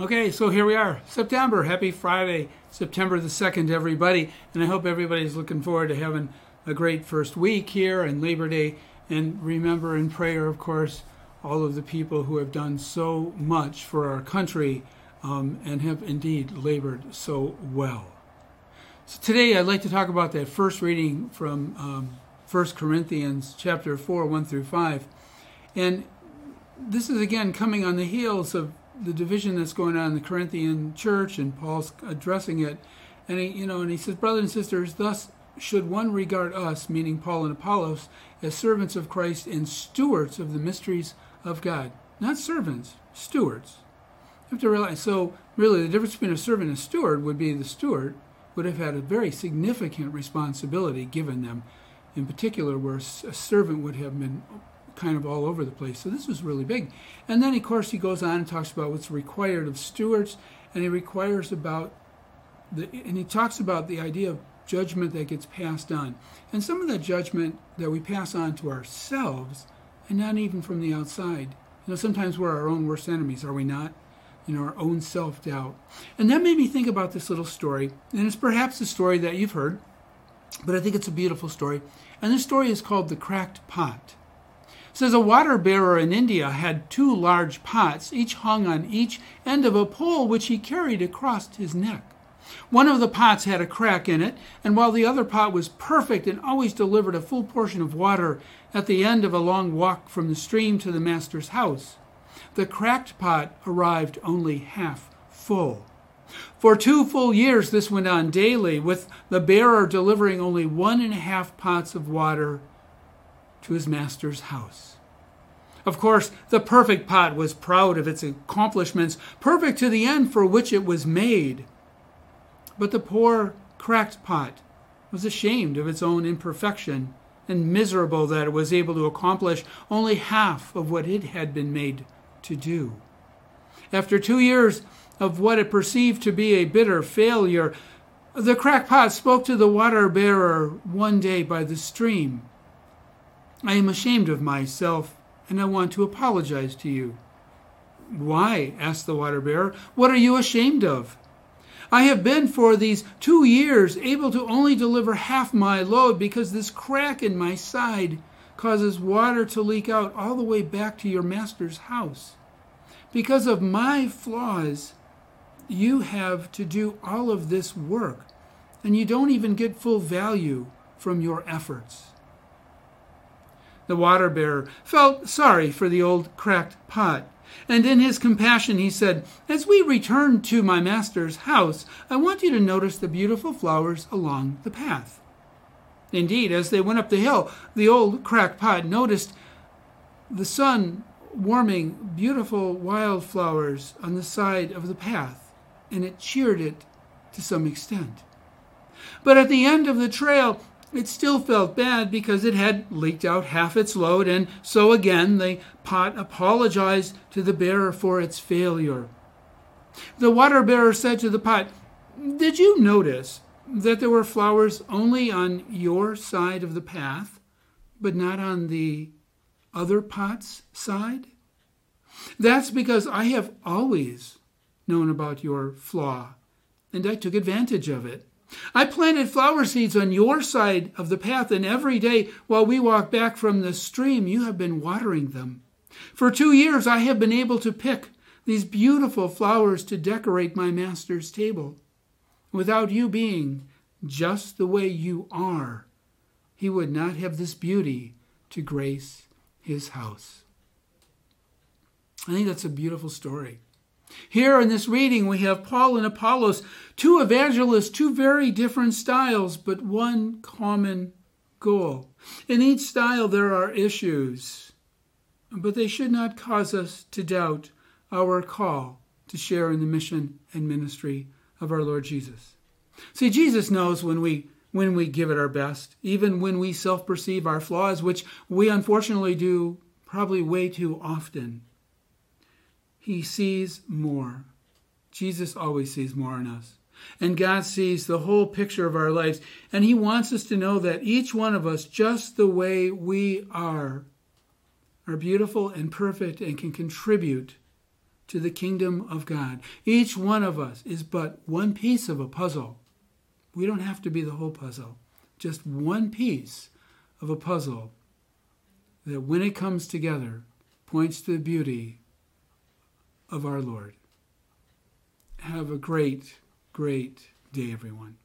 Okay, so here we are, September. Happy Friday, September the 2nd, everybody. And I hope everybody's looking forward to having a great first week here and Labor Day. And remember in prayer, of course, all of the people who have done so much for our country um, and have indeed labored so well. So today I'd like to talk about that first reading from um, 1 Corinthians chapter 4, 1 through 5. And this is again coming on the heels of the division that's going on in the Corinthian church, and Paul's addressing it. And he, you know, and he says, brothers and sisters, thus should one regard us, meaning Paul and Apollos, as servants of Christ and stewards of the mysteries of God. Not servants, stewards. You have to realize. So, really, the difference between a servant and a steward would be the steward would have had a very significant responsibility given them, in particular, where a servant would have been kind of all over the place. So this was really big. And then, of course, he goes on and talks about what's required of stewards, and he requires about the, and he talks about the idea of judgment that gets passed on. And some of that judgment that we pass on to ourselves, and not even from the outside. You know, sometimes we're our own worst enemies, are we not? You know, our own self doubt. And that made me think about this little story. And it's perhaps a story that you've heard, but I think it's a beautiful story. And this story is called The Cracked Pot says a water bearer in India had two large pots, each hung on each end of a pole which he carried across his neck. One of the pots had a crack in it, and while the other pot was perfect and always delivered a full portion of water at the end of a long walk from the stream to the master's house, the cracked pot arrived only half full. For two full years, this went on daily, with the bearer delivering only one and a half pots of water to his master's house. Of course, the perfect pot was proud of its accomplishments, perfect to the end for which it was made. But the poor, cracked pot was ashamed of its own imperfection and miserable that it was able to accomplish only half of what it had been made to do. After two years of what it perceived to be a bitter failure, the crackpot spoke to the water bearer one day by the stream. I am ashamed of myself, and I want to apologize to you. Why? asked the water bearer. What are you ashamed of? I have been for these two years able to only deliver half my load because this crack in my side causes water to leak out all the way back to your master's house. Because of my flaws, you have to do all of this work, and you don't even get full value from your efforts. The water bearer felt sorry for the old cracked pot. And in his compassion, he said, As we return to my master's house, I want you to notice the beautiful flowers along the path. Indeed, as they went up the hill, the old cracked pot noticed the sun warming beautiful wildflowers on the side of the path, and it cheered it to some extent. But at the end of the trail, it still felt bad because it had leaked out half its load, and so again the pot apologized to the bearer for its failure. The water bearer said to the pot, Did you notice that there were flowers only on your side of the path, but not on the other pot's side? That's because I have always known about your flaw, and I took advantage of it. I planted flower seeds on your side of the path, and every day while we walk back from the stream, you have been watering them. For two years, I have been able to pick these beautiful flowers to decorate my master's table. Without you being just the way you are, he would not have this beauty to grace his house. I think that's a beautiful story. Here in this reading, we have Paul and Apollos, two evangelists, two very different styles, but one common goal. In each style, there are issues, but they should not cause us to doubt our call to share in the mission and ministry of our Lord Jesus. See, Jesus knows when we when we give it our best, even when we self-perceive our flaws, which we unfortunately do probably way too often. He sees more. Jesus always sees more in us. And God sees the whole picture of our lives. And He wants us to know that each one of us, just the way we are, are beautiful and perfect and can contribute to the kingdom of God. Each one of us is but one piece of a puzzle. We don't have to be the whole puzzle, just one piece of a puzzle that, when it comes together, points to the beauty of our Lord. Have a great, great day, everyone.